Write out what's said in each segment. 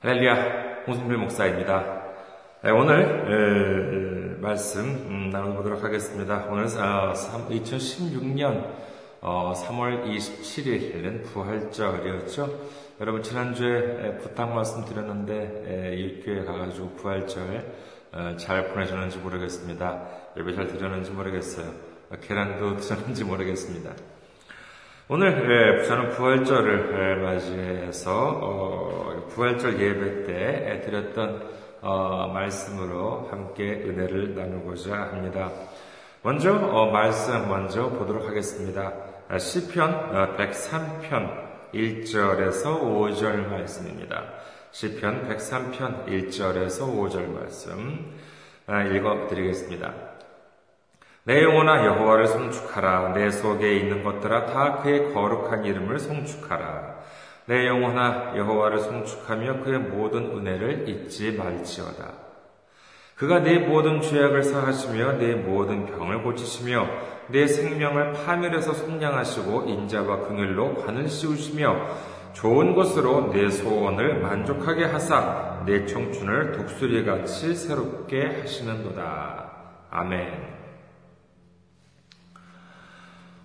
할렐루야, 홍승필 목사입니다. 네, 오늘 말씀 음, 나눠보도록 하겠습니다. 오늘 2016년 3월 27일은 부활절이었죠. 여러분 지난주에 부탁 말씀 드렸는데 일교회 가가지고 부활절 어, 잘 보내셨는지 모르겠습니다. 예배 잘 드렸는지 모르겠어요. 계란도 드셨는지 모르겠습니다. 오늘 저는 부활절을 맞이해서 어, 부활절 예배 때 드렸던 어, 말씀으로 함께 은혜를 나누고자 합니다. 먼저 어, 말씀 먼저 보도록 하겠습니다. 시편 103편 1절에서 5절 말씀입니다. 시편 103편 1절에서 5절 말씀 읽어드리겠습니다. 내 영혼아 여호와를 송축하라 내 속에 있는 것들아 다 그의 거룩한 이름을 송축하라 내 영혼아 여호와를 송축하며 그의 모든 은혜를 잊지 말지어다 그가 네 모든 죄악을 사하시며 네 모든 병을 고치시며 내 생명을 파멸해서 속량하시고 인자와 긍휼로 관을 씌우시며 좋은 것으로 내 소원을 만족하게 하사 내 청춘을 독수리같이 새롭게 하시는도다. 아멘.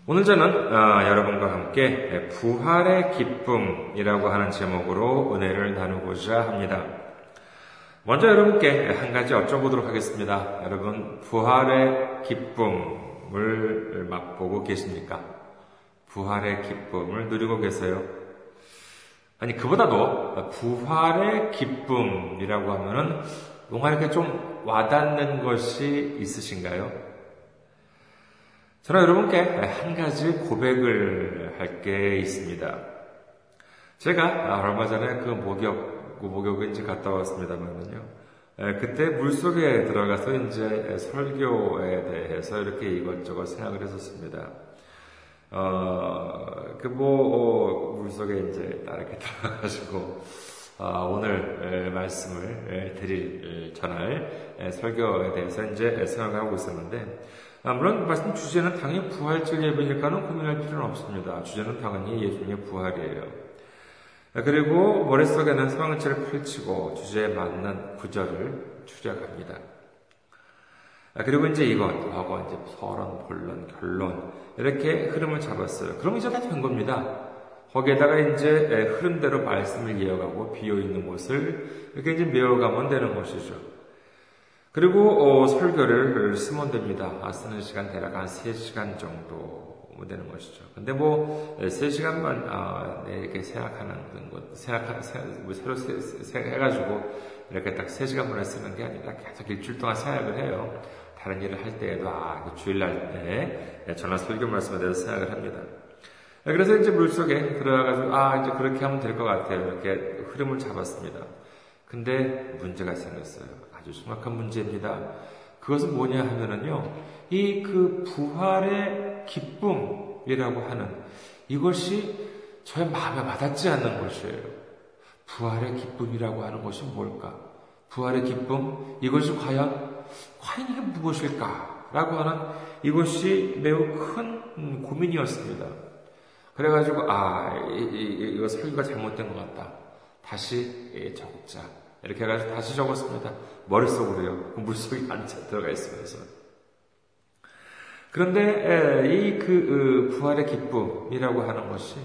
오늘 저는 어, 여러분과 함께 부활의 기쁨이라고 하는 제목으로 은혜를 나누고자 합니다. 먼저 여러분께 한 가지 여쭤보도록 하겠습니다. 여러분, 부활의 기쁨을 맛보고 계십니까? 부활의 기쁨을 누리고 계세요? 아니, 그보다도 부활의 기쁨이라고 하면은 뭔가 이렇게 좀 와닿는 것이 있으신가요? 저는 여러분께 한 가지 고백을 할 게 있습니다. 제가 얼마 전에 그 목욕, 그 목욕을 이제 갔다 왔습니다만요. 그때 물 속에 들어가서 이제 설교에 대해서 이렇게 이것저것 생각을 했었습니다. 어, 그 뭐, 어, 물 속에 이제 딱 이렇게 들어가가지고, 어, 오늘 말씀을 드릴, 전할 설교에 대해서 이제 생각하고 있었는데, 아, 물론 말씀 주제는 당연히 부활절 예배니까는 고민할 필요는 없습니다. 주제는 당연히 예수님의 부활이에요. 아, 그리고 머릿속에는 성경책을 펼치고 주제에 맞는 구절을 추적합니다. 아, 그리고 이제 이것 하고 이제 서론, 본론, 결론 이렇게 흐름을 잡았어요. 그럼 이제 다 된 겁니다. 거기에다가 이제 흐름대로 말씀을 이어가고 비어 있는 곳을 이렇게 이제 메워가면 되는 것이죠. 그리고 어, 설교를 쓰면 됩니다. 아, 쓰는 시간 대략 한 3시간 정도 되는 것이죠. 근데 뭐 3시간만 아, 네, 이렇게 생각하는 것, 생각하, 뭐 새로 생각해가지고 이렇게 딱 3시간 만에 쓰는 게 아니라 계속 일주일 동안 생각을 해요. 다른 일을 할 때에도 아, 주일날 때 전화 설교 말씀에 대해서 생각을 합니다. 그래서 이제 물속에 들어가가지고 아 이제 그렇게 하면 될 것 같아요. 이렇게 흐름을 잡았습니다. 근데 문제가 생겼어요. 아주 심각한 문제입니다. 그것은 뭐냐 하면은요, 이 그 부활의 기쁨이라고 하는 이것이 저의 마음에 와닿지 않는 것이에요. 부활의 기쁨이라고 하는 것이 뭘까? 부활의 기쁨? 이것이 과연, 과연 이게 무엇일까? 라고 하는 이것이 매우 큰 고민이었습니다. 그래가지고, 아, 이거 설교가 잘못된 것 같다. 다시 적자. 이렇게 해가지고 다시 적었습니다. 머릿속으로요. 그 물속에 앉아 들어가 있으면서. 그런데 이그 그, 부활의 기쁨이라고 하는 것이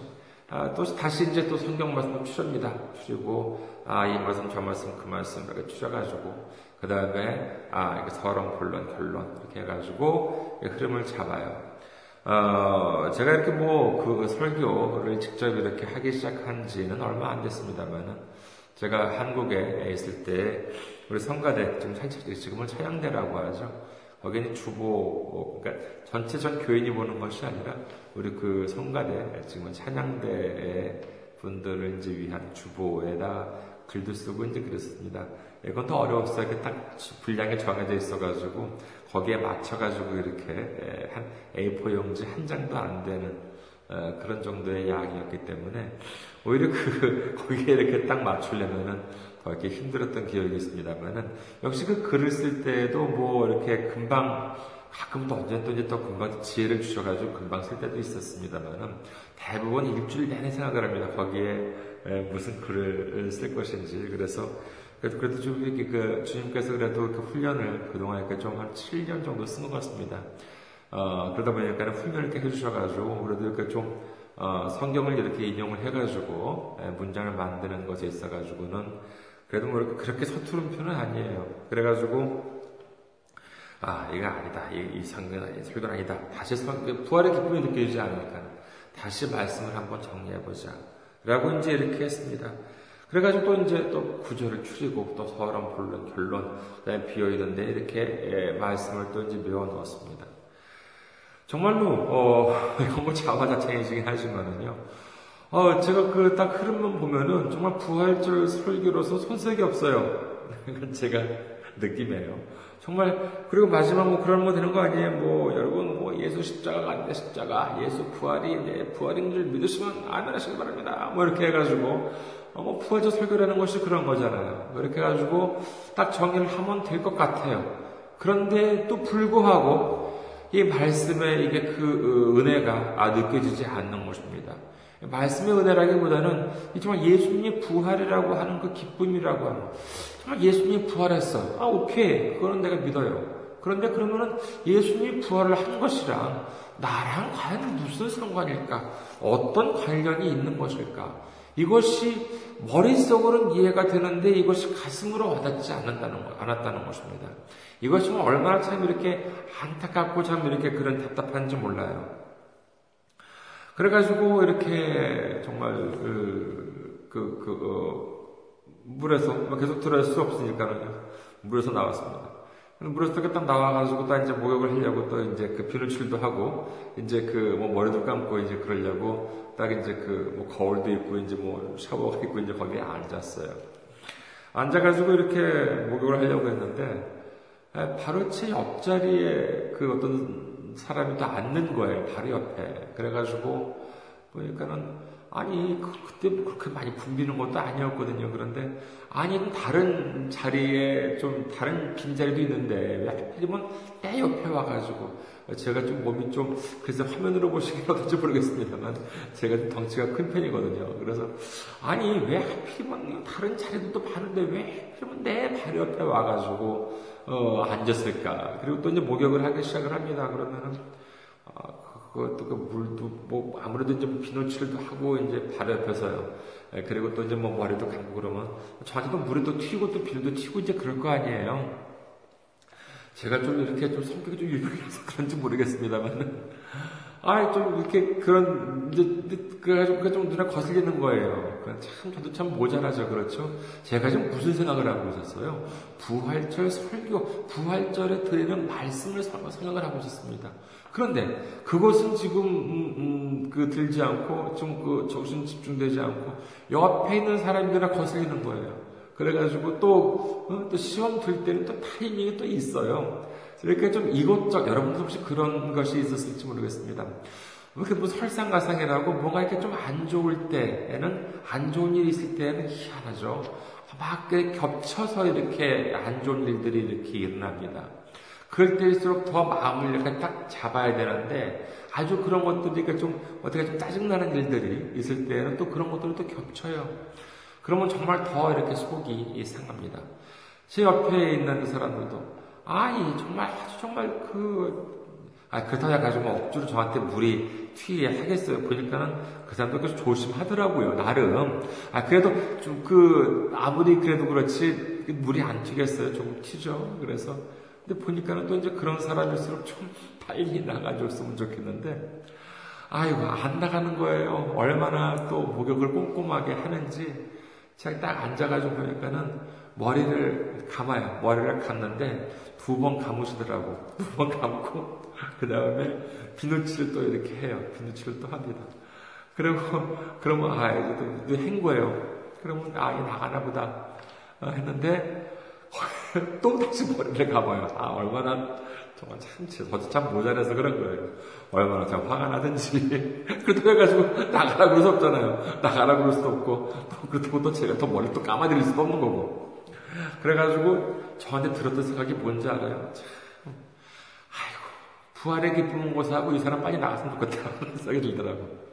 아, 또 다시 이제 또 성경 말씀을 추립니다. 추리고 아, 이 말씀 저 말씀 그 말씀 이렇게 추려가지고 그 다음에 아, 이게 서론 본론 결론 이렇게 해가지고 흐름을 잡아요. 어, 제가 이렇게 뭐 그 설교를 직접 이렇게 하기 시작한 지는 얼마 안 됐습니다만은 제가 한국에 있을 때 우리 성가대 지금 지금은 차양대라고 하죠. 거기는 주보 그러니까 전체 전 교인이 보는 것이 아니라 우리 그 성가대 지금은 찬양대 분들을 이제 위한 주보에다 글도 쓰고 이제 그랬습니다. 이건 더 어려웠어요. 이렇게 딱 분량이 정해져 있어가지고 거기에 맞춰가지고 이렇게 한 A4 용지 한 장도 안 되는 어, 그런 정도의 양이었기 때문에 오히려 그 거기에 이렇게 딱 맞추려면은 더 이렇게 힘들었던 기억이 있습니다만은 역시 그 글을 쓸 때도 뭐 이렇게 금방 가끔 또 언제 또 이제 또 금방 지혜를 주셔가지고 금방 쓸 때도 있었습니다만은 대부분 일주일 내내 생각을 합니다. 거기에 무슨 글을 쓸 것인지 그래서 그래도 좀 이렇게 그 주님께서 그래도 그 훈련을 그동안 이렇게 좀 한 7년 정도 쓴 것 같습니다. 어, 그러다 보니까 훈련을 이렇게 해주셔가지고 그래도 이렇게 좀 어, 성경을 이렇게 인용을 해가지고 문장을 만드는 것에 있어가지고는 그래도 뭐 그렇게 서투른 편은 아니에요. 그래가지고 아 이거 아니다 이, 이 성경 설교는 아니다 다시 성, 부활의 기쁨이 느껴지지 않으니까 다시 말씀을 한번 정리해보자 라고 이제 이렇게 했습니다. 그래가지고 또 이제 또 구절을 추리고 또 서론, 본론, 결론, 비어있는데 이렇게 예, 말씀을 또 이제 메워 넣었습니다. 정말로 어, 이건 뭐 자화자찬이시긴 하지만은요. 어, 제가 그 딱 흐름만 보면은 정말 부활절 설교로서 손색이 없어요. 이건 제가 느낌이에요. 정말 그리고 마지막 뭐 그런 뭐 되는 거 아니에요? 뭐 여러분 뭐 예수 십자가가 아닌데 십자가 예수 부활이 내 부활인 줄 믿으시면 아멘하시기 바랍니다. 뭐 이렇게 해가지고 어, 뭐 부활절 설교라는 것이 그런 거잖아요. 뭐 이렇게 해가지고 딱 정리를 하면 될 것 같아요. 그런데 또 불구하고 이 말씀에 이게 그 어, 은혜가 아, 느껴지지 않는 것입니다. 말씀의 은혜라기보다는 정말 예수님이 부활이라고 하는 그 기쁨이라고 하는 정말 예수님이 부활했어. 아 오케이 그거는 내가 믿어요. 그런데 그러면은 예수님이 부활을 한 것이랑 나랑 과연 무슨 상관일까? 어떤 관련이 있는 것일까? 이것이 머릿속으로는 이해가 되는데 이것이 가슴으로 와닿지 않는다는 거, 않았다는 것입니다. 이것이 얼마나 참 이렇게 안타깝고 참 이렇게 그런 답답한지 몰라요. 그래가지고 이렇게 정말 그, 그, 그 어, 물에서 뭐 계속 들어갈 수 없으니까는 물에서 나왔습니다. 물에서 딱 나와가지고 딱 이제 목욕을 하려고 또 이제 그 비누칠도 하고 이제 그 뭐 머리도 감고 이제 그러려고 딱 이제 그 뭐 거울도 있고 이제 뭐 샤워가 있고 이제 거기에 앉았어요. 앉아가지고 이렇게 목욕을 하려고 했는데 바로 제 옆자리에 그 어떤 사람이 또 앉는 거예요. 바로 옆에. 그래가지고 보니까는 아니 그, 그때 뭐 그렇게 많이 붐비는 것도 아니었거든요. 그런데 아니 다른 자리에 좀 다른 빈 자리도 있는데 왜 하필이면 내 옆에 와가지고 제가 좀 몸이 좀 그래서 화면으로 보시기는 어떨지 모르겠습니다만 제가 좀 덩치가 큰 편이거든요. 그래서 아니 왜 하필이면 다른 자리도 또 많은데 왜 하필이면 내 바로 옆에 와가지고 어, 앉았을까? 그리고 또 이제 목욕을 하기 시작을 합니다. 그러면은, 어, 그것도 그 물도 뭐 아무래도 좀 비누칠도 하고 이제 바로 옆에서요. 예, 그리고 또 이제 뭐 머리도 감고 그러면 저한테도 물에 도 튀고 또 비누도 튀고 이제 그럴 거 아니에요. 제가 좀 이렇게 좀 성격이 좀 유명해서 그런지 모르겠습니다만 아, 좀 이렇게 그런, 그래가지고 그게 좀 눈에 거슬리는 거예요. 참, 저도 참 모자라죠. 그렇죠? 제가 지금 무슨 생각을 하고 있었어요? 부활절 설교, 부활절에 드리는 말씀을 생각을 하고 있었습니다. 그런데 그것은 지금, 음, 음, 그 들지 않고, 좀 그 정신 집중되지 않고, 옆에 있는 사람들에 거슬리는 거예요. 그래가지고 또, 어, 또 시험 들 때는 또 타이밍이 또 있어요. 이렇게 좀 이것저것, 여러분도 혹시 그런 것이 있었을지 모르겠습니다. 이렇게 뭐 설상가상이라고 뭔가 이렇게 좀 안 좋을 때에는, 안 좋은 일이 있을 때는 희한하죠. 막 겹쳐서 이렇게 안 좋은 일들이 이렇게 일어납니다. 그럴 때일수록 더 마음을 이렇게 딱 잡아야 되는데, 아주 그런 것들이 좀, 어떻게 좀 짜증나는 일들이 있을 때는 또 그런 것들이 또 겹쳐요. 그러면 정말 더 이렇게 속이 상합니다. 제 옆에 있는 사람들도 아니, 정말, 아주 정말 그, 아, 그렇다고 해가지고 뭐 억지로 저한테 물이 튀게 하겠어요. 보니까는 그 사람도 그 조심하더라고요, 나름. 아, 그래도 좀 그, 아무리 그래도 그렇지, 물이 안 튀겠어요. 조금 튀죠. 그래서. 근데 보니까는 또 이제 그런 사람일수록 좀 빨리 나가줬으면 좋겠는데, 아이고, 안 나가는 거예요. 얼마나 또 목욕을 꼼꼼하게 하는지. 제가 딱 앉아가지고 보니까는 머리를 감아요. 머리를 감는데, 두 번 감으시더라고. 두 번 감고, 그 다음에 비누칠을 또 이렇게 해요. 비누칠을 또 합니다. 그리고, 그러면, 아, 이제 또 행거예요. 그러면, 아, 이 나가나 보다. 어, 했는데, 또 다시 머리를 감아요. 아, 얼마나, 정말 참, 참 모자라서 그런 거예요. 얼마나 참 화가 나든지. 그렇다고 해가지고, 나가라 그럴 수 없잖아요. 나가라 그럴 수도 없고, 또 그렇다고 또 제가 또 머리를 또 감아드릴 수도 없는 거고. 그래가지고 저한테 들었던 생각이 뭔지 알아요? 참, 아이고, 부활의 기쁨은 고사하고 이 사람 빨리 나갔으면 좋겠다는 생각이 들더라고.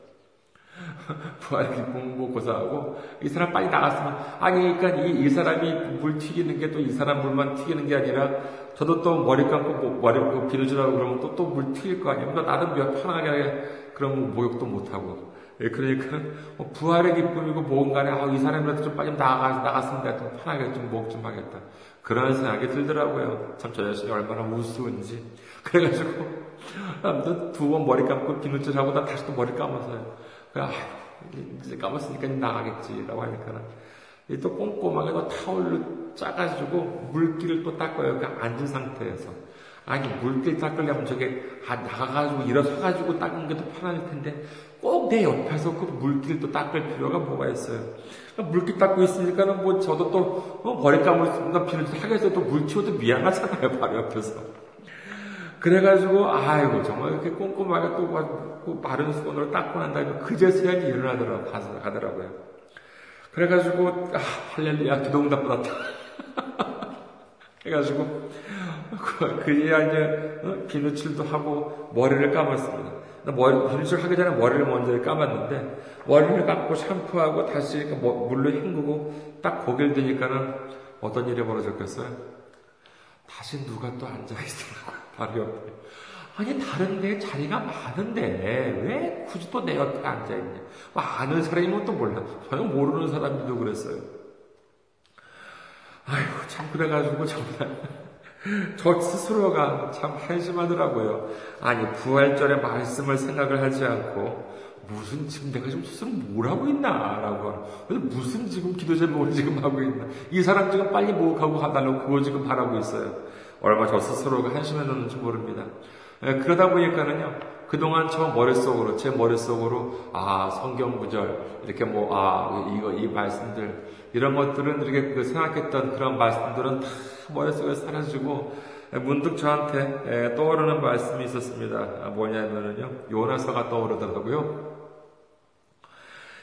부활의 기쁨 뭐 고사하고 이 사람 빨리 나갔으면 아니 그러니까 이, 이 사람이 물 튀기는 게 또 이 사람 물만 튀기는 게 아니라 저도 또 머리 감고 뭐, 머리 감고 비누질하고 그러면 또 또 물 튀길 거 아니에요. 그러니까 나도 몇 편하게 그런 목욕도 못 하고 예, 그러니까 뭐 부활의 기쁨이고 뭔가에 아, 이 사람이라도 좀 빨리 나가 나갔으면 내가 좀 편하게 좀 목욕 좀 하겠다. 그런 생각이 들더라고요. 참 저 자신이 얼마나 우스운지. 그래가지고 두번 머리 감고 비누질하고 나 다시 또 머리 감아서요. 아, 이제 감았으니까 나가겠지라고 하니까는 또 꼼꼼하게 또 타올로 짜가지고 물기를 또 닦아요. 그 앉은 상태에서. 아니 물길 닦으려면 저게 아, 나가가지고 일어서가지고 닦는 게 더 편할 텐데 꼭 내 옆에서 그 물기를 또 닦을 필요가 뭐가 있어요. 그러니까 물기 닦고 있으니까는 뭐 저도 또 어, 머리 감을 순간 비를 하겠어 또물 튀어도 미안하잖아요 바로 옆에서. 그래가지고 아이고 정말 이렇게 꼼꼼하게 또그 마른 손으로 닦고 난 다음에 그제서야 일어나더라고 가더라고요. 그래가지고 아, 할렐루야 기도응답 받았다. 해가지고 그제야 이제 어, 비누칠도 하고 머리를 감았습니다. 머리 비누칠 하기 전에 머리를 먼저 감았는데 머리를 감고 샴푸하고 다시 뭐 물로 헹구고 딱 고개를 드니까는 어떤 일이 벌어졌겠어요? 다시 누가 또 앉아 있더라고요. 바로 옆에. 아니, 다른데 자리가 많은데, 왜 굳이 또 내 옆에 앉아있냐? 뭐 아는 사람이면 또 몰라. 전혀 모르는 사람들도 그랬어요. 아이고, 참, 그래가지고 정말. 저 스스로가 참 한심하더라고요. 아니, 부활절의 말씀을 생각을 하지 않고, 무슨 지금 내가 지금 스스로 뭘 하고 있나? 라고 하는. 무슨 지금 기도 제목을 지금 하고 있나? 이 사람 지금 빨리 목욕하고 가달라고 그거 지금 바라고 있어요. 얼마 저 스스로가 한심했는지 모릅니다. 예, 그러다 보니까는요, 그동안 저 머릿속으로, 제 머릿속으로, 아, 성경 구절, 이렇게 뭐, 아, 이거, 이 말씀들, 이런 것들은 이렇게 그 생각했던 그런 말씀들은 다 머릿속에 사라지고, 예, 문득 저한테 예, 떠오르는 말씀이 있었습니다. 아, 뭐냐면은요, 요나서가 떠오르더라고요.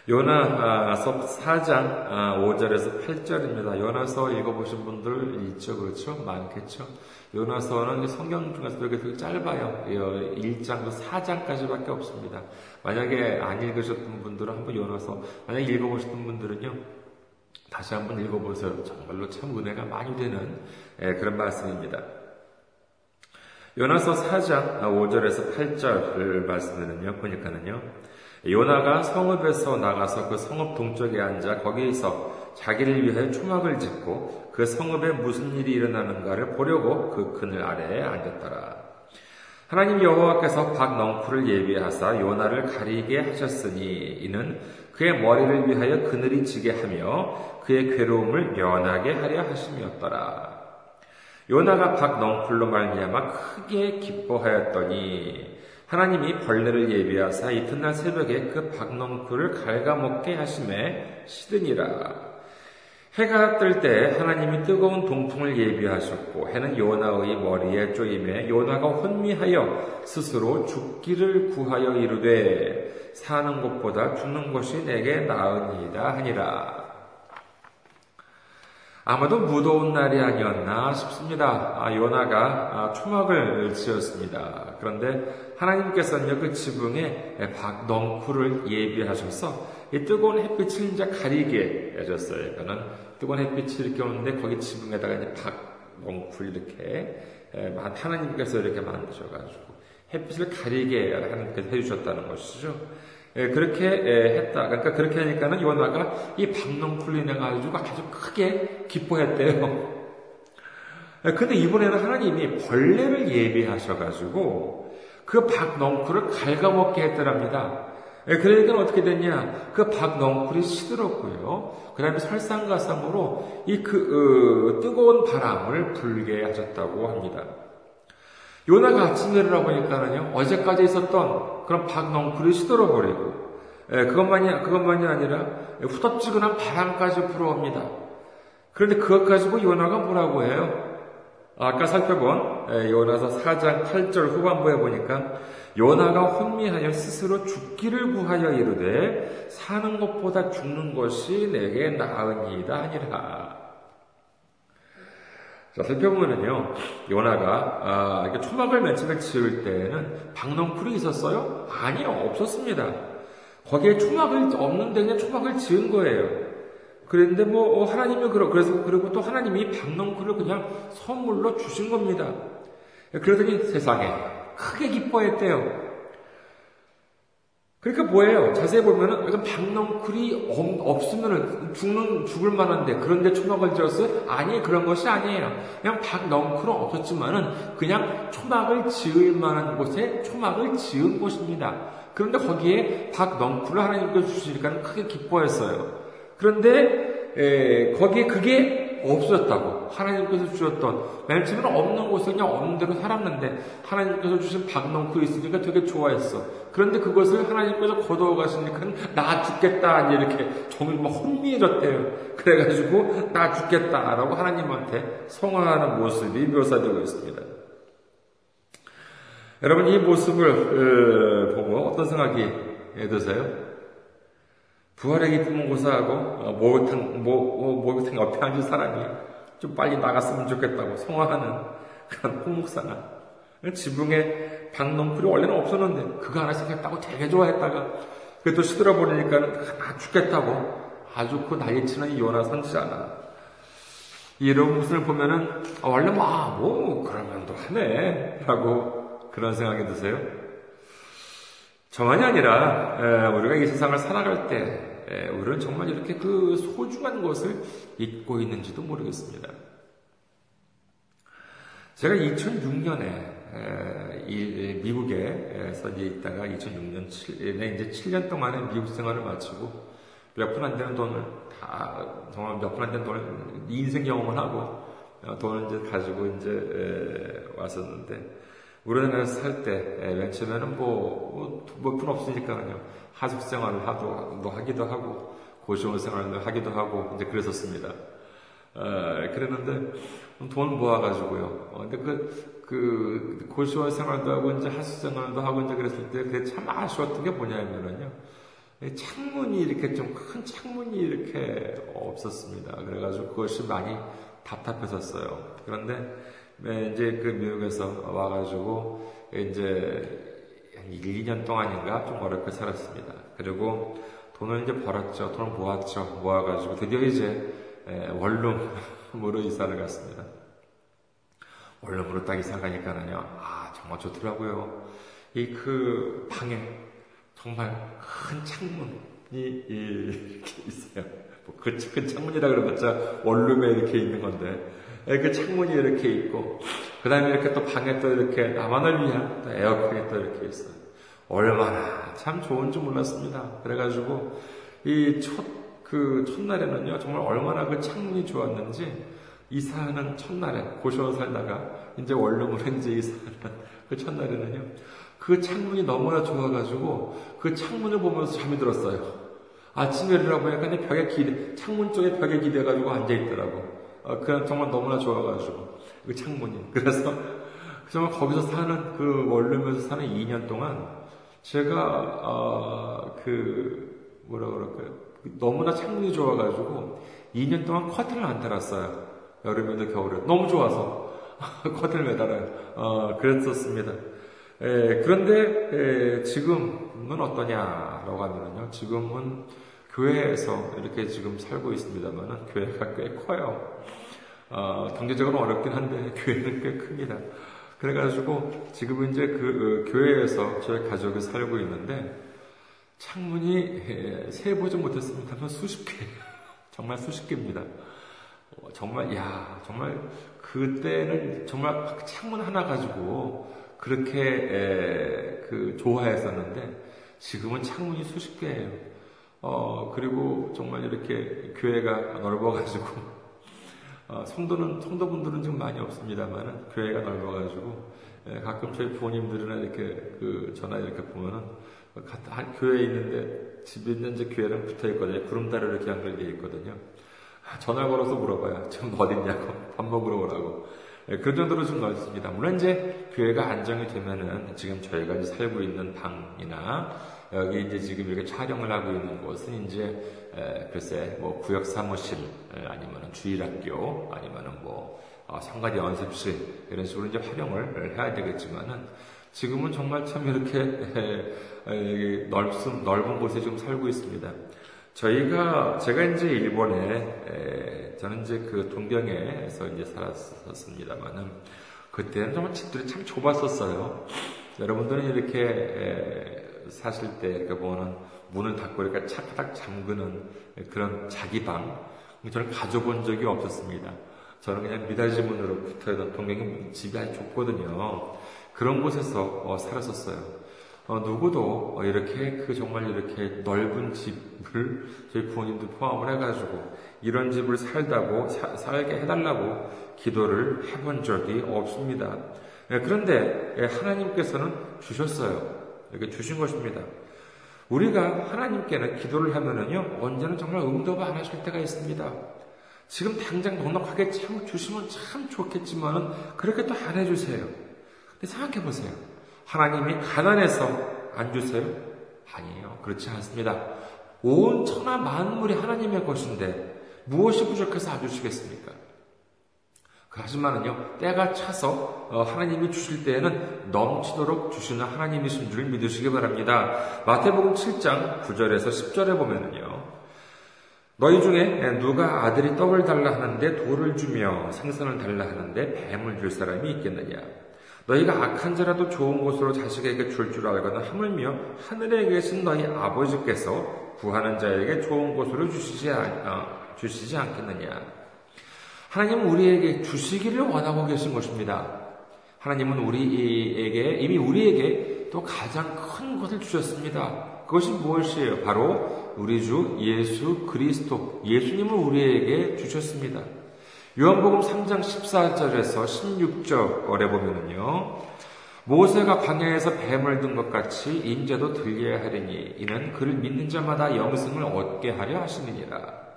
요나서 4장 5절에서 8절입니다. 요나서 읽어보신 분들 있죠, 그렇죠? 많겠죠? 요나서는 성경 중에서 되게 짧아요. 1장도 4장까지밖에 없습니다. 만약에 안 읽으셨던 분들은 한번 요나서, 만약에 읽어보셨던 분들은요, 다시 한번 읽어보세요. 정말로 참 은혜가 많이 되는 예, 그런 말씀입니다. 요나서 4장 5절에서 8절 말씀드는요, 보니까는요, 요나가 성읍에서 나가서 그 성읍 동쪽에 앉아 거기에서 자기를 위해 초막을 짓고 그 성읍에 무슨 일이 일어나는가를 보려고 그 그늘 아래에 앉았더라. 하나님 여호와께서 박넝쿨을 예비하사 요나를 가리게 하셨으니 이는 그의 머리를 위하여 그늘이 지게 하며 그의 괴로움을 면하게 하려 하심이었더라. 요나가 박넝쿨로 말미암아 크게 기뻐하였더니 하나님이 벌레를 예비하사 이튿날 새벽에 그 박넝쿨을 갉아먹게 하심에 시드니라. 해가 뜰 때 하나님이 뜨거운 동풍을 예비하셨고 해는 요나의 머리에 쪼임에 요나가 혼미하여 스스로 죽기를 구하여 이르되 사는 것보다 죽는 것이 내게 나으니이다 하니라. 아마도 무더운 날이 아니었나 싶습니다. 아, 요나가 아, 초막을 지었습니다. 그런데 하나님께서는 그 지붕에 박 넝쿨을 예비하셔서 이 뜨거운 햇빛을 이제 가리게 해줬어요. 그는 뜨거운 햇빛이 이렇게 오는데 거기 지붕에다가 이제 박 넝쿨 이렇게 하나님께서 이렇게 만드셔가지고 햇빛을 가리게 하나님께서 해주셨다는 것이죠. 예, 그렇게 예, 했다. 그러니까 그렇게 하니까는 요나가 이 박농쿨린에 가지고 아주 크게 기뻐했대요. 예, 근데 이번에는 하나님이 벌레를 예비하셔가지고 그 박넝쿨을 갉아먹게 했더랍니다. 그러니까 어떻게 됐냐? 그 박넝쿨이 시들었고요. 그 다음에 설상가상으로 이그 어, 뜨거운 바람을 불게 하셨다고 합니다. 요나가 아침에 일어나 보니까는요, 어제까지 있었던 그런 박넝쿨이 시들어버리고, 예, 그것만이, 그것만이 아니라 후덥지근한 바람까지 불어옵니다. 그런데 그것 가지고 요나가 뭐라고 해요? 아까 살펴본 예, 요나서 4장 8절 후반부에 보니까 요나가 혼미하여 스스로 죽기를 구하여 이르되 사는 것보다 죽는 것이 내게 나으니이다 하니라. 자, 살펴보면요, 요나가, 아, 이렇게 초막을 맨 처음에 지을 때에는 박농풀이 있었어요? 아니요, 없었습니다. 거기에 초막을 없는 데는 초막을 지은 거예요. 그런데 뭐 어, 하나님이 그러 그래서 그리고 또 하나님이 박넝쿨을 그냥 선물로 주신 겁니다. 그러더니 세상에 크게 기뻐했대요. 그러니까 뭐예요? 자세히 보면은 이건 박넝쿨이 없으면은 죽는 죽을 만한데 그런데 초막을 지었어요? 아니 그런 것이 아니에요. 그냥 박넝쿨은 없었지만은 그냥 초막을 지을 만한 곳에 초막을 지은 곳입니다. 그런데 거기에 박넝쿨을 하나님께서 주시니까 크게 기뻐했어요. 그런데 에, 거기에 그게 없었다고. 하나님께서 주셨던, 맨 처음에는 없는 곳에 그냥 없는 대로 살았는데, 하나님께서 주신 박농쿨이 있으니까 되게 좋아했어. 그런데 그것을 하나님께서 거두어 가시니까, 나 죽겠다, 이렇게 정말 혼미해졌대요. 그래가지고, 나 죽겠다 라고 하나님한테 성화하는 모습이 묘사되고 있습니다. 여러분, 이 모습을 보고 어떤 생각이 드세요? 부활의 기쁨은 고사하고 어, 목욕탕, 목, 목욕탕 옆에 앉은 사람이 좀 빨리 나갔으면 좋겠다고 성화하는 그런 홍목사나 지붕에 박농풀이 원래는 없었는데 그거 하나 생겼다고 되게 좋아했다가 또 시들어버리니까 아 죽겠다고 아주 그 난리치는 이 요나 선지자나 이런 모습을 보면은 아, 원래 뭐, 아, 뭐 그러면 또 하네 라고 그런 생각이 드세요? 저만이 아니라 우리가 이 세상을 살아갈 때 우리는 정말 이렇게 그 소중한 것을 잊고 있는지도 모르겠습니다. 제가 2006년에 미국에서 이제 있다가 2006년 7년에 이제 7년 동안의 미국 생활을 마치고 몇 푼 안 되는 돈을 다 정말 몇 푼 안 되는 돈을 인생 경험을 하고 어, 돈을 이제 가지고 이제 왔었는데 우리나라에서 살 때, 맨 처음에는 뭐, 뭐, 돈 없으니까요. 하숙 생활을 하도, 하기도 하고, 고시원 생활을 하기도 하고, 이제 그랬었습니다. 어, 그랬는데, 돈 모아가지고요. 어, 근데 그, 그, 고시원 생활도 하고, 이제 하숙 생활도 하고, 이제 그랬을 때, 그게 참 아쉬웠던 게 뭐냐면은요. 창문이 이렇게 좀 큰 창문이 이렇게 없었습니다. 그래가지고 그것이 많이 답답했었어요. 그런데 네, 이제 그 미국에서 와가지고 이제 한 1, 2년 동안인가 좀 어렵게 살았습니다. 그리고 돈을 이제 벌었죠. 돈을 모았죠. 모아가지고 드디어 이제 원룸으로 이사를 갔습니다. 원룸으로 딱 이사 가니까는요, 아, 정말 좋더라고요. 이 그 방에 정말 큰 창문이 이렇게 있어요. 뭐 그 큰 창문이라 그래봤자 원룸에 이렇게 있는 건데, 그 창문이 이렇게 있고, 그 다음에 이렇게 또 방에 또 이렇게 나만을 위한 또 에어컨이 또 이렇게 있어요. 얼마나 참 좋은 줄 몰랐습니다. 그래가지고, 이 첫, 그 첫날에는요, 정말 얼마나 그 창문이 좋았는지, 이사하는 첫날에, 고시원 살다가, 이제 원룸으로 이제 이사하는 그 첫날에는요, 그 창문이 너무나 좋아가지고, 그 창문을 보면서 잠이 들었어요. 아침에 일어나 보니까 벽에 기대, 창문 쪽에 벽에 기대가지고 앉아있더라고. 어, 그냥 정말 너무나 좋아가지고 그 창문이 그래서 정말 거기서 사는 그 원룸에서 사는 2년 동안 제가 어, 그 뭐라 그럴까요? 너무나 창문이 좋아가지고 2년 동안 커튼을 안 달았어요. 여름에도 겨울에. 너무 좋아서 커튼을 매달아요? 어, 그랬었습니다. 에, 그런데 에, 지금은 어떠냐라고 하면요 지금은 교회에서 이렇게 지금 살고 있습니다만은 교회가 꽤 커요. 어, 경제적으로 어렵긴 한데 교회는 꽤 큽니다. 그래가지고 지금 이제 그 어, 교회에서 저희 가족이 살고 있는데 창문이 세보지 못했습니다만 수십 개, 정말 수십 개입니다. 어, 정말 야 정말 그때는 정말 창문 하나 가지고 그렇게 에, 그 좋아했었는데 지금은 창문이 수십 개예요. 어, 그리고 정말 이렇게 교회가 넓어가지고, 어, 성도는, 성도분들은 좀 많이 없습니다만은, 교회가 넓어가지고, 예, 가끔 저희 부모님들이나 이렇게 그 전화 이렇게 보면은, 한 교회에 있는데 집에 있는 이 교회랑 붙어 있거든요. 구름다리로 이렇게 연결되어 있거든요. 전화 걸어서 물어봐요. 지금 어딨냐고. 밥 먹으러 오라고. 예, 그 정도로 좀 넓습니다. 물론 이제 교회가 안정이 되면은 지금 저희가 이제 살고 있는 방이나 여기 이제 지금 이렇게 촬영을 하고 있는 곳은 이제 에, 글쎄 뭐 구역 사무실 아니면은 주일학교 아니면은 뭐 어, 상가리 연습실 이런 식으로 이제 활용을 해야 되겠지만은 지금은 정말 참 이렇게 넓은, 넓은 곳에 좀 살고 있습니다. 저희가, 제가 이제 일본에, 저는 이제 그 동경에서 이제 살았었습니다만은, 그때는 정말 집들이 참 좁았었어요. 여러분들은 이렇게 사실 때 이렇게 보는 문을 닫고 이렇게 차딱 잠그는 그런 자기 방, 저는 가져본 적이 없었습니다. 저는 그냥 미닫이 문으로 붙어 있던 동경이 집이 아주 좁거든요. 그런 곳에서 어, 살았었어요. 어, 누구도 어, 이렇게 그 정말 이렇게 넓은 집을 저희 부모님도 포함을 해가지고 이런 집을 살다고 사, 살게 해달라고 기도를 해본 적이 없습니다. 예, 그런데 예, 하나님께서는 주셨어요. 이렇게 주신 것입니다. 우리가 하나님께는 기도를 하면은요 언제는 정말 응답을 안 하실 때가 있습니다. 지금 당장 넉넉하게 참 주시면 참 좋겠지만은 그렇게 또 안 해주세요. 근데 생각해 보세요. 하나님이 가난해서 안 주세요? 아니에요. 그렇지 않습니다. 온 천하 만물이 하나님의 것인데 무엇이 부족해서 안 주시겠습니까? 하지만은요, 때가 차서 어, 하나님이 주실 때에는 넘치도록 주시는 하나님이신 줄 믿으시기 바랍니다. 마태복음 7장 9절에서 10절에 보면은요, 너희 중에 누가 아들이 떡을 달라 하는데 돌을 주며 생선을 달라 하는데 뱀을 줄 사람이 있겠느냐? 너희가 악한 자라도 좋은 곳으로 자식에게 줄줄 알거나 하물며 하늘에 계신 너희 아버지께서 구하는 자에게 좋은 곳으로 주시지, 어, 주시지 않겠느냐? 하나님은 우리에게 주시기를 원하고 계신 것입니다. 하나님은 우리에게, 이미 우리에게 또 가장 큰 것을 주셨습니다. 그것이 무엇이에요? 바로 우리 주 예수 그리스도, 예수님을 우리에게 주셨습니다. 요한복음 3장 14절에서 16절에 보면은요, 모세가 광야에서 뱀을 든 것 같이 인자도 들려야 하리니 이는 그를 믿는 자마다 영생을 얻게 하려 하시느니라.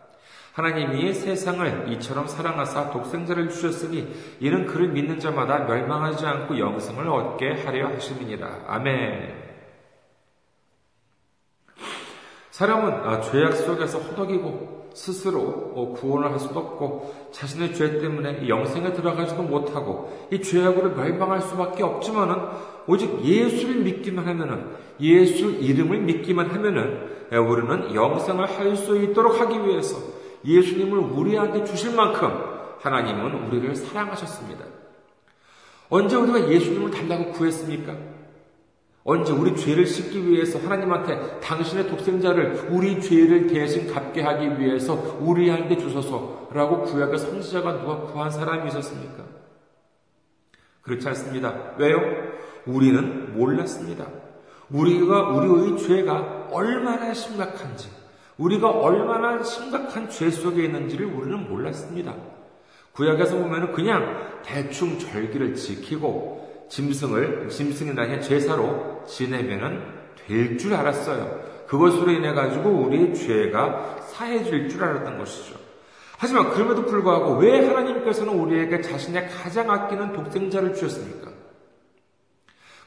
하나님이 세상을 이처럼 사랑하사 독생자를 주셨으니 이는 그를 믿는 자마다 멸망하지 않고 영생을 얻게 하려 하시느니라. 아멘. 사람은 아, 죄악 속에서 허덕이고 스스로 어, 구원을 할 수도 없고 자신의 죄 때문에 영생에 들어가지도 못하고 이 죄악으로 멸망할 수밖에 없지만은 오직 예수를 믿기만 하면은 예수 이름을 믿기만 하면은 우리는 영생을 할 수 있도록 하기 위해서 예수님을 우리한테 주실 만큼 하나님은 우리를 사랑하셨습니다. 언제 우리가 예수님을 달라고 구했습니까? 언제 우리 죄를 씻기 위해서 하나님한테 당신의 독생자를 우리 죄를 대신 갚게 하기 위해서 우리한테 주소서라고 구약의 선지자가 누가 구한 사람이 있었습니까? 그렇지 않습니다. 왜요? 우리는 몰랐습니다. 우리가 우리의 죄가 얼마나 심각한지, 우리가 얼마나 심각한 죄 속에 있는지를 우리는 몰랐습니다. 구약에서 보면은 그냥 대충 절기를 지키고 짐승을 짐승이나 제사로 지내면은 될 줄 알았어요. 그것으로 인해 가지고 우리의 죄가 사해질 줄 알았던 것이죠. 하지만 그럼에도 불구하고 왜 하나님께서는 우리에게 자신의 가장 아끼는 독생자를 주셨습니까?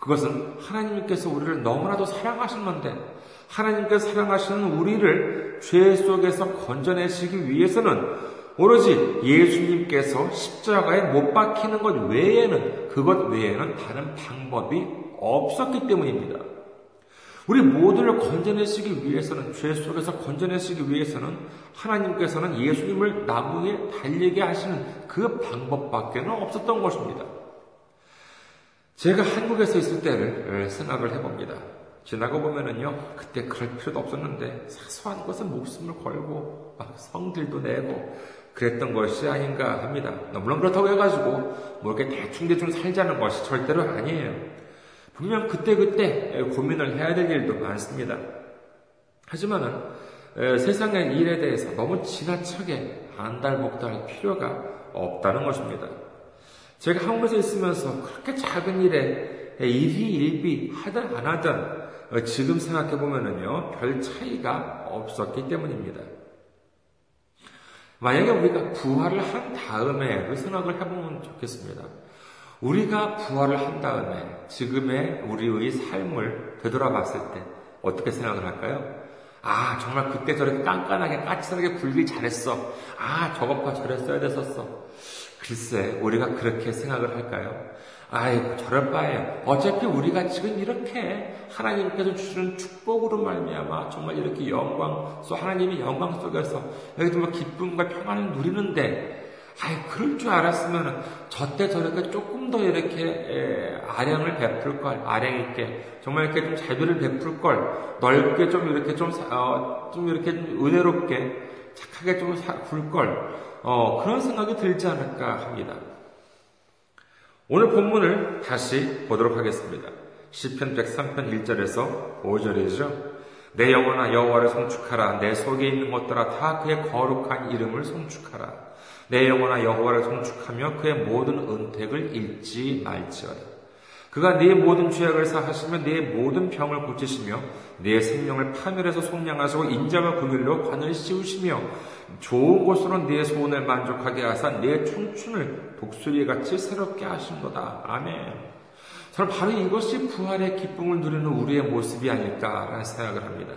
그것은 하나님께서 우리를 너무나도 사랑하시는데 하나님께서 사랑하시는 우리를 죄 속에서 건져내시기 위해서는 오로지 예수님께서 십자가에 못 박히는 것 외에는, 그것 외에는 다른 방법이 없었기 때문입니다. 우리 모두를 건져내시기 위해서는, 죄 속에서 건져내시기 위해서는 하나님께서는 예수님을 나무에 달리게 하시는 그 방법밖에는 없었던 것입니다. 제가 한국에서 있을 때를 생각을 해봅니다. 지나고 보면은요, 그때 그럴 필요도 없었는데, 사소한 것은 목숨을 걸고, 막 성들도 내고, 그랬던 것이 아닌가 합니다. 물론 그렇다고 해가지고 뭐 이렇게 대충대충 살자는 것이 절대로 아니에요. 분명 그때그때 고민을 해야 될 일도 많습니다. 하지만은 세상의 일에 대해서 너무 지나치게 안달복달할 필요가 없다는 것입니다. 제가 한국에서 있으면서 그렇게 작은 일에 일희일비 하든 안 하든 지금 생각해 보면은요 별 차이가 없었기 때문입니다. 만약에 우리가 부활을 한 다음에 그 생각을 해보면 좋겠습니다. 우리가 부활을 한 다음에 지금의 우리의 삶을 되돌아봤을 때 어떻게 생각을 할까요? 아, 정말 그때 저렇게 깐깐하게 까칠하게 굴길 잘했어. 아, 저것과 저랬어야 됐었어. 글쎄, 우리가 그렇게 생각을 할까요? 아이고 저럴 바에요. 어차피 우리가 지금 이렇게 하나님께서 주시는 축복으로 말미암아 정말 이렇게 영광, 소 하나님의 영광 속에서 여기 정말 기쁨과 평안을 누리는데 아이 그럴 줄 알았으면 저때 저렇게 조금 더 이렇게 에, 아량을 베풀 걸 아량 있게 정말 이렇게 좀 자비를 베풀 걸 넓게 좀 이렇게 좀좀 어, 좀 이렇게 좀 은혜롭게 착하게 좀 굴걸 어, 그런 생각이 들지 않을까 합니다. 오늘 본문을 다시 보도록 하겠습니다. 시편 103편 1절에서 5절이죠. 내 영혼아 여호와를 송축하라 내 속에 있는 것들아 다 그의 거룩한 이름을 송축하라 내 영혼아 여호와를 송축하며 그의 모든 은택을 잃지 말지어다 그가 네 모든 죄악을 사하시며 네 모든 병을 고치시며 네 생명을 파멸해서 속량하시고 인자와 긍휼로 관을 씌우시며 좋은 곳으로 네 소원을 만족하게 하사 네 청춘을 독수리같이 새롭게 하신 거다. 아멘. 저는 바로 이것이 부활의 기쁨을 누리는 우리의 모습이 아닐까라는 생각을 합니다.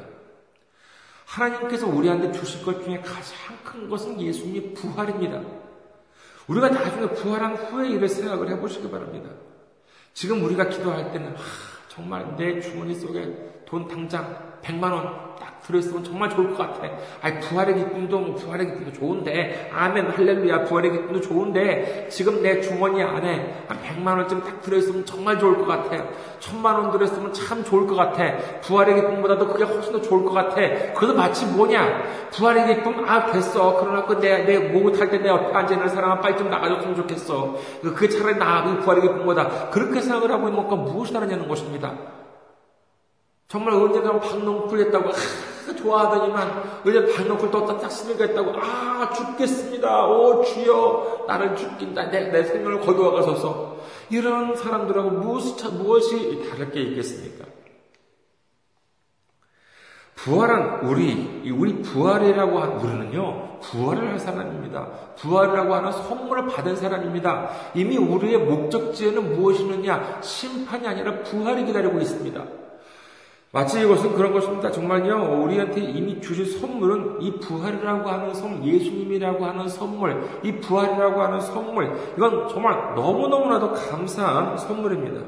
하나님께서 우리한테 주실 것 중에 가장 큰 것은 예수님의 부활입니다. 우리가 나중에 부활한 후에 이를 생각을 해보시기 바랍니다. 지금 우리가 기도할 때는 아, 정말 내 주머니 속에 돈 당장 100만 원 딱 들어있으면 정말 좋을 것 같아. 아이, 부활의 기쁨도, 뭐 부활의 기쁨도 좋은데, 아멘, 할렐루야, 부활의 기쁨도 좋은데, 지금 내 주머니 안에 한 100만 원쯤 딱 들어있으면 정말 좋을 것 같아. 천만 원 들어있으면 참 좋을 것 같아. 부활의 기쁨보다도 그게 훨씬 더 좋을 것 같아. 그래서 마치 뭐냐? 부활의 기쁨, 아, 됐어. 그러나 그 내, 내탈때내 옆에 앉아있는 사람아 빨리 좀 나가줬으면 좋겠어. 그게 차라리 나, 그 부활의 기쁨보다. 그렇게 생각을 하고 있는 것과 무엇이 다르냐는 것입니다. 정말 언제나 박농쿨 했다고 아, 좋아하더니만 언제 박농쿨 떴다 딱 쓰니까 했다고 아 죽겠습니다. 오 주여 나를 죽긴다. 내, 내 생명을 거두어가소서. 이런 사람들하고 무엇이, 무엇이 다를 게 있겠습니까? 부활한 우리, 우리 부활이라고 한 우리는요, 부활을 할 사람입니다. 부활이라고 하는 선물을 받은 사람입니다. 이미 우리의 목적지에는 무엇이느냐? 심판이 아니라 부활이 기다리고 있습니다. 마치 이것은 그런 것입니다. 정말요, 우리한테 이미 주신 선물은 이 부활이라고 하는 선물, 예수님이라고 하는 선물, 이 부활이라고 하는 선물, 이건 정말 너무너무나도 감사한 선물입니다.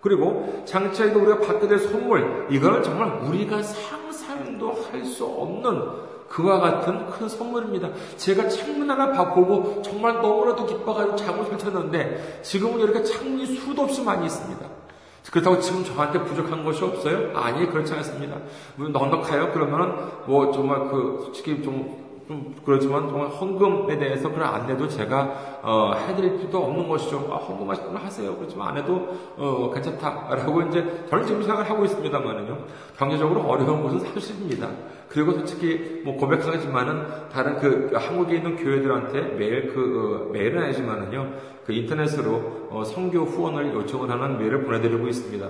그리고 장차에도 우리가 받게 될 선물, 이거는 정말 우리가 상상도 할 수 없는 그와 같은 큰 선물입니다. 제가 창문 하나 봐보고 정말 너무나도 기뻐가지고 잠을 설쳤는데 지금은 이렇게 창문이 수도 없이 많이 있습니다. 그렇다고 지금 저한테 부족한 것이 없어요? 아니, 그렇지 않습니다. 뭐 넉넉해요? 그러면은, 뭐, 정말 그, 솔직히 좀, 좀, 그렇지만, 정말 헌금에 대해서 그런 안내도 제가, 어, 해드릴 필요도 없는 것이죠. 아, 헌금 하시면 하세요. 그렇지만 안 해도, 어, 괜찮다라고 이제, 저는 지금 생각을 하고 있습니다만은요. 경제적으로 어려운 것은 사실입니다. 그리고 솔직히, 뭐, 고백하겠지만은, 다른 그, 한국에 있는 교회들한테 매일 그, 어, 매일은 아니지만은요. 그 인터넷으로 어, 성교 후원을 요청을 하는 메일을 보내드리고 있습니다.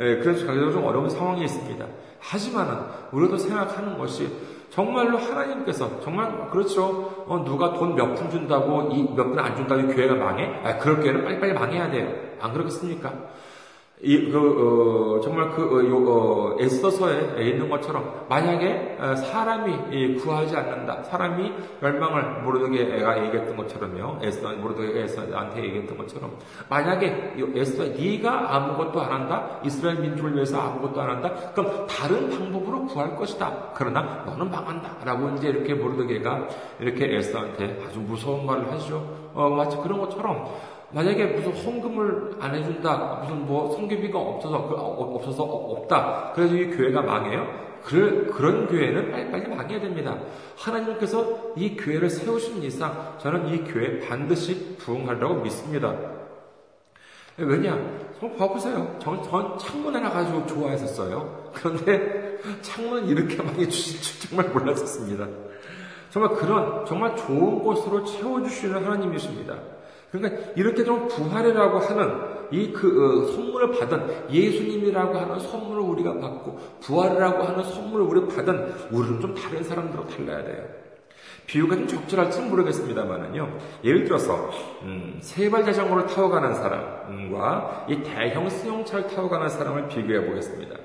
예, 그래서 가격적으로 좀 어려운 상황이 있습니다. 하지만은 우리도 생각하는 것이 정말로 하나님께서 정말 그렇죠. 어, 누가 돈 몇 푼 준다고 이 몇 푼 안 준다고 교회가 망해? 아, 그럴 교회는 빨리빨리 망해야 돼요. 안 그렇겠습니까? 이, 그, 어, 정말 그, 어, 요, 어, 에스더서에 있는 것처럼, 만약에 어, 사람이 구하지 않는다, 사람이 멸망을 모르드게가 얘기했던 것처럼요, 에스더, 모르드게가 에스더한테 얘기했던 것처럼, 만약에 에스더, 네가 아무것도 안 한다, 이스라엘 민족을 위해서 아무것도 안 한다, 그럼 다른 방법으로 구할 것이다. 그러나 너는 망한다. 라고 이제 이렇게 모르드게가 이렇게 에스더한테 아주 무서운 말을 하죠. 어, 마치 그런 것처럼, 만약에 무슨 헌금을 안 해준다, 무슨 뭐 성교비가 없어서 그, 어, 없어서 없다. 그래서 이 교회가 망해요. 그, 그런 교회는 빨리빨리 망해야 됩니다. 하나님께서 이 교회를 세우신 이상 저는 이 교회 반드시 부흥하리라고 믿습니다. 왜냐? 정 봐보세요. 전, 전 창문 하나 가지고 좋아했었어요. 그런데 창문 이렇게 많이 주실 줄 정말 몰랐었습니다. 정말 그런 정말 좋은 곳으로 채워주시는 하나님이십니다. 그러니까 이렇게 좀 부활이라고 하는 이그 어, 선물을 받은 예수님이라고 하는 선물을 우리가 받고 부활이라고 하는 선물을 우리가 받은 우리는 좀 다른 사람들하고 달라야 돼요. 비유가 좀 적절할지는 모르겠습니다만은요. 예를 들어서 음, 세발 자전거를 타고 가는 사람과 이 대형 승용차를 타고 가는 사람을 비교해 보겠습니다.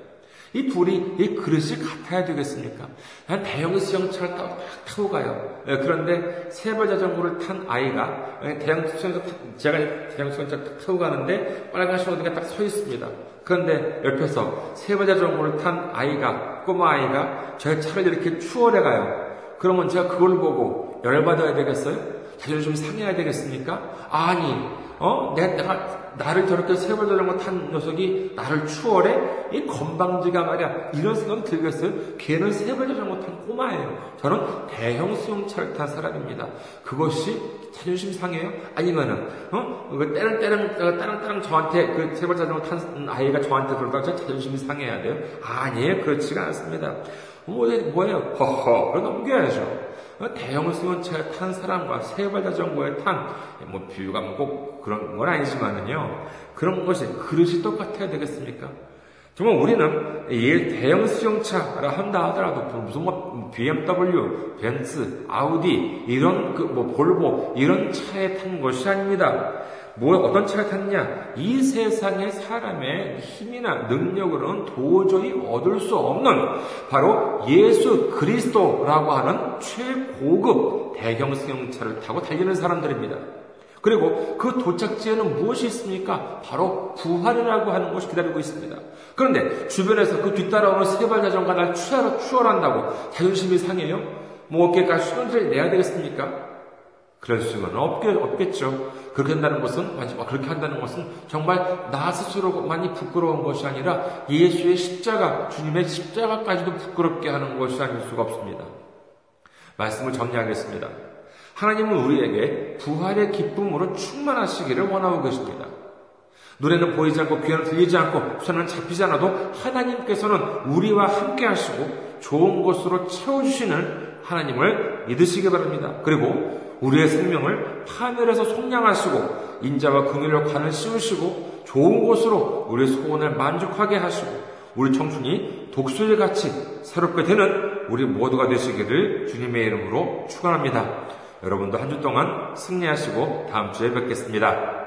이 둘이 이 그릇이 같아야 되겠습니까? 난 대형 수영차를 타고, 타고 가요. 예, 그런데 세발 자전거를 탄 아이가 예, 대형 수영차 제가 대형 수영차 타고 가는데 빨간 신호등에 딱 서 있습니다. 그런데 옆에서 세발 자전거를 탄 아이가 꼬마 아이가 제 차를 이렇게 추월해 가요. 그러면 제가 그걸 보고 열받아야 되겠어요? 자존심 상해야 되겠습니까? 아니, 어? 내가, 내가 나를 저렇게 세벌 자전거 탄 녀석이 나를 추월해? 이 건방지가 말이야. 이런 생각이 들겠어요? 걔는 세벌 자전거 탄 꼬마예요. 저는 대형 수용차를 탄 사람입니다. 그것이 자존심 상해요? 아니면은, 어? 그 때랑 때랑, 따랑따랑 저한테 그 세벌 자전거 탄 아이가 저한테 그러다가 자존심이 상해야 돼요? 아니에요. 그렇지가 않습니다. 뭐, 뭐예요? 허허. 넘겨야죠. 대형 수용차에 탄 사람과 세발 자전거에 탄, 뭐, 비유가 뭐꼭 그런 건 아니지만은요. 그런 것이 그릇이 똑같아야 되겠습니까? 정말 우리는 이 대형 수용차라 한다 하더라도 무슨 뭐 BMW, 벤츠, 아우디 이런 그 뭐 볼보 이런 차에 탄 것이 아닙니다. 뭐 어떤 차를 탔냐? 이 세상의 사람의 힘이나 능력으로는 도저히 얻을 수 없는 바로 예수 그리스도라고 하는 최고급 대형 승용차를 타고 달리는 사람들입니다. 그리고 그 도착지에는 무엇이 있습니까? 바로 부활이라고 하는 것이 기다리고 있습니다. 그런데 주변에서 그 뒤따라오는 세발 자전거 날 추월, 추월한다고 자존심이 상해요? 뭐 어깨까지 수건지를 내야 되겠습니까? 그럴 수는 없겠, 없겠죠. 그렇게 한다는 것은, 그렇게 한다는 것은 정말 나 스스로만이 부끄러운 것이 아니라 예수의 십자가, 주님의 십자가까지도 부끄럽게 하는 것이 아닐 수가 없습니다. 말씀을 정리하겠습니다. 하나님은 우리에게 부활의 기쁨으로 충만하시기를 원하고 계십니다. 눈에는 보이지 않고 귀에는 들리지 않고 손은 잡히지 않아도 하나님께서는 우리와 함께 하시고 좋은 것으로 채워주시는 하나님을 믿으시기 바랍니다. 그리고 우리의 생명을 파멸에서 속량하시고 인자와 긍휼로 관을 씌우시고 좋은 곳으로 우리의 소원을 만족하게 하시고 우리 청춘이 독수리 같이 새롭게 되는 우리 모두가 되시기를 주님의 이름으로 축원합니다. 여러분도 한 주 동안 승리하시고 다음 주에 뵙겠습니다.